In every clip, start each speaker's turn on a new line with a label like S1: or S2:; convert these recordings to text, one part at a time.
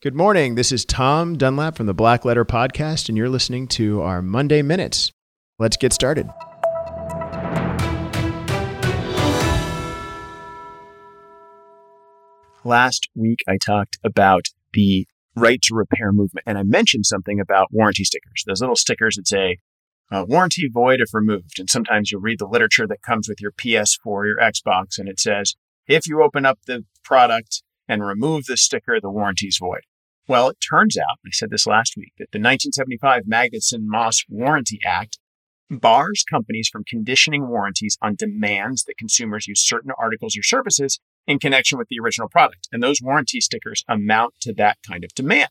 S1: Good morning. This is Tom Dunlap from the Black Letter Podcast, and you're listening to our Monday Minutes. Let's get started. Last week, I talked about the right to repair movement, and I mentioned something about warranty stickers, those little stickers that say, uh, warranty void if removed. And sometimes you'll read the literature that comes with your PS4 or your Xbox, and it says, if you open up the product and remove the sticker, the warranty's void. Well, it turns out, I said this last week, that the 1975 Magnuson Moss Warranty Act bars companies from conditioning warranties on demands that consumers use certain articles or services in connection with the original product. And those warranty stickers amount to that kind of demand.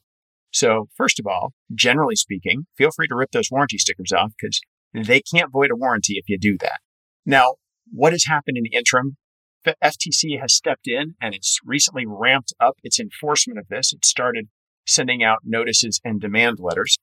S1: So, first of all, generally speaking, feel free to rip those warranty stickers off because they can't void a warranty if you do that. Now, what has happened in the interim? The FTC has stepped in and it's recently ramped up its enforcement of this. It started sending out notices and demand letters.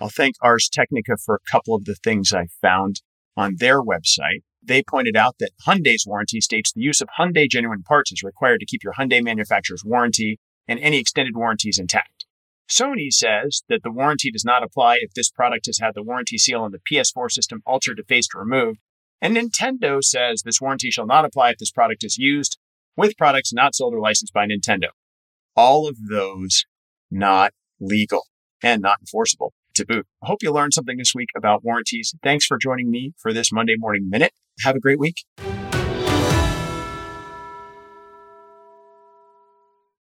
S1: I'll thank Ars Technica for a couple of the things I found on their website. They pointed out that Hyundai's warranty states the use of Hyundai genuine parts is required to keep your Hyundai manufacturer's warranty and any extended warranties intact. Sony says that the warranty does not apply if this product has had the warranty seal on the PS4 system altered, defaced, or removed. And Nintendo says this warranty shall not apply if this product is used with products not sold or licensed by Nintendo. All of those not legal and not enforceable to boot. I hope you learned something this week about warranties. Thanks for joining me for this Monday Morning Minute. Have a great week.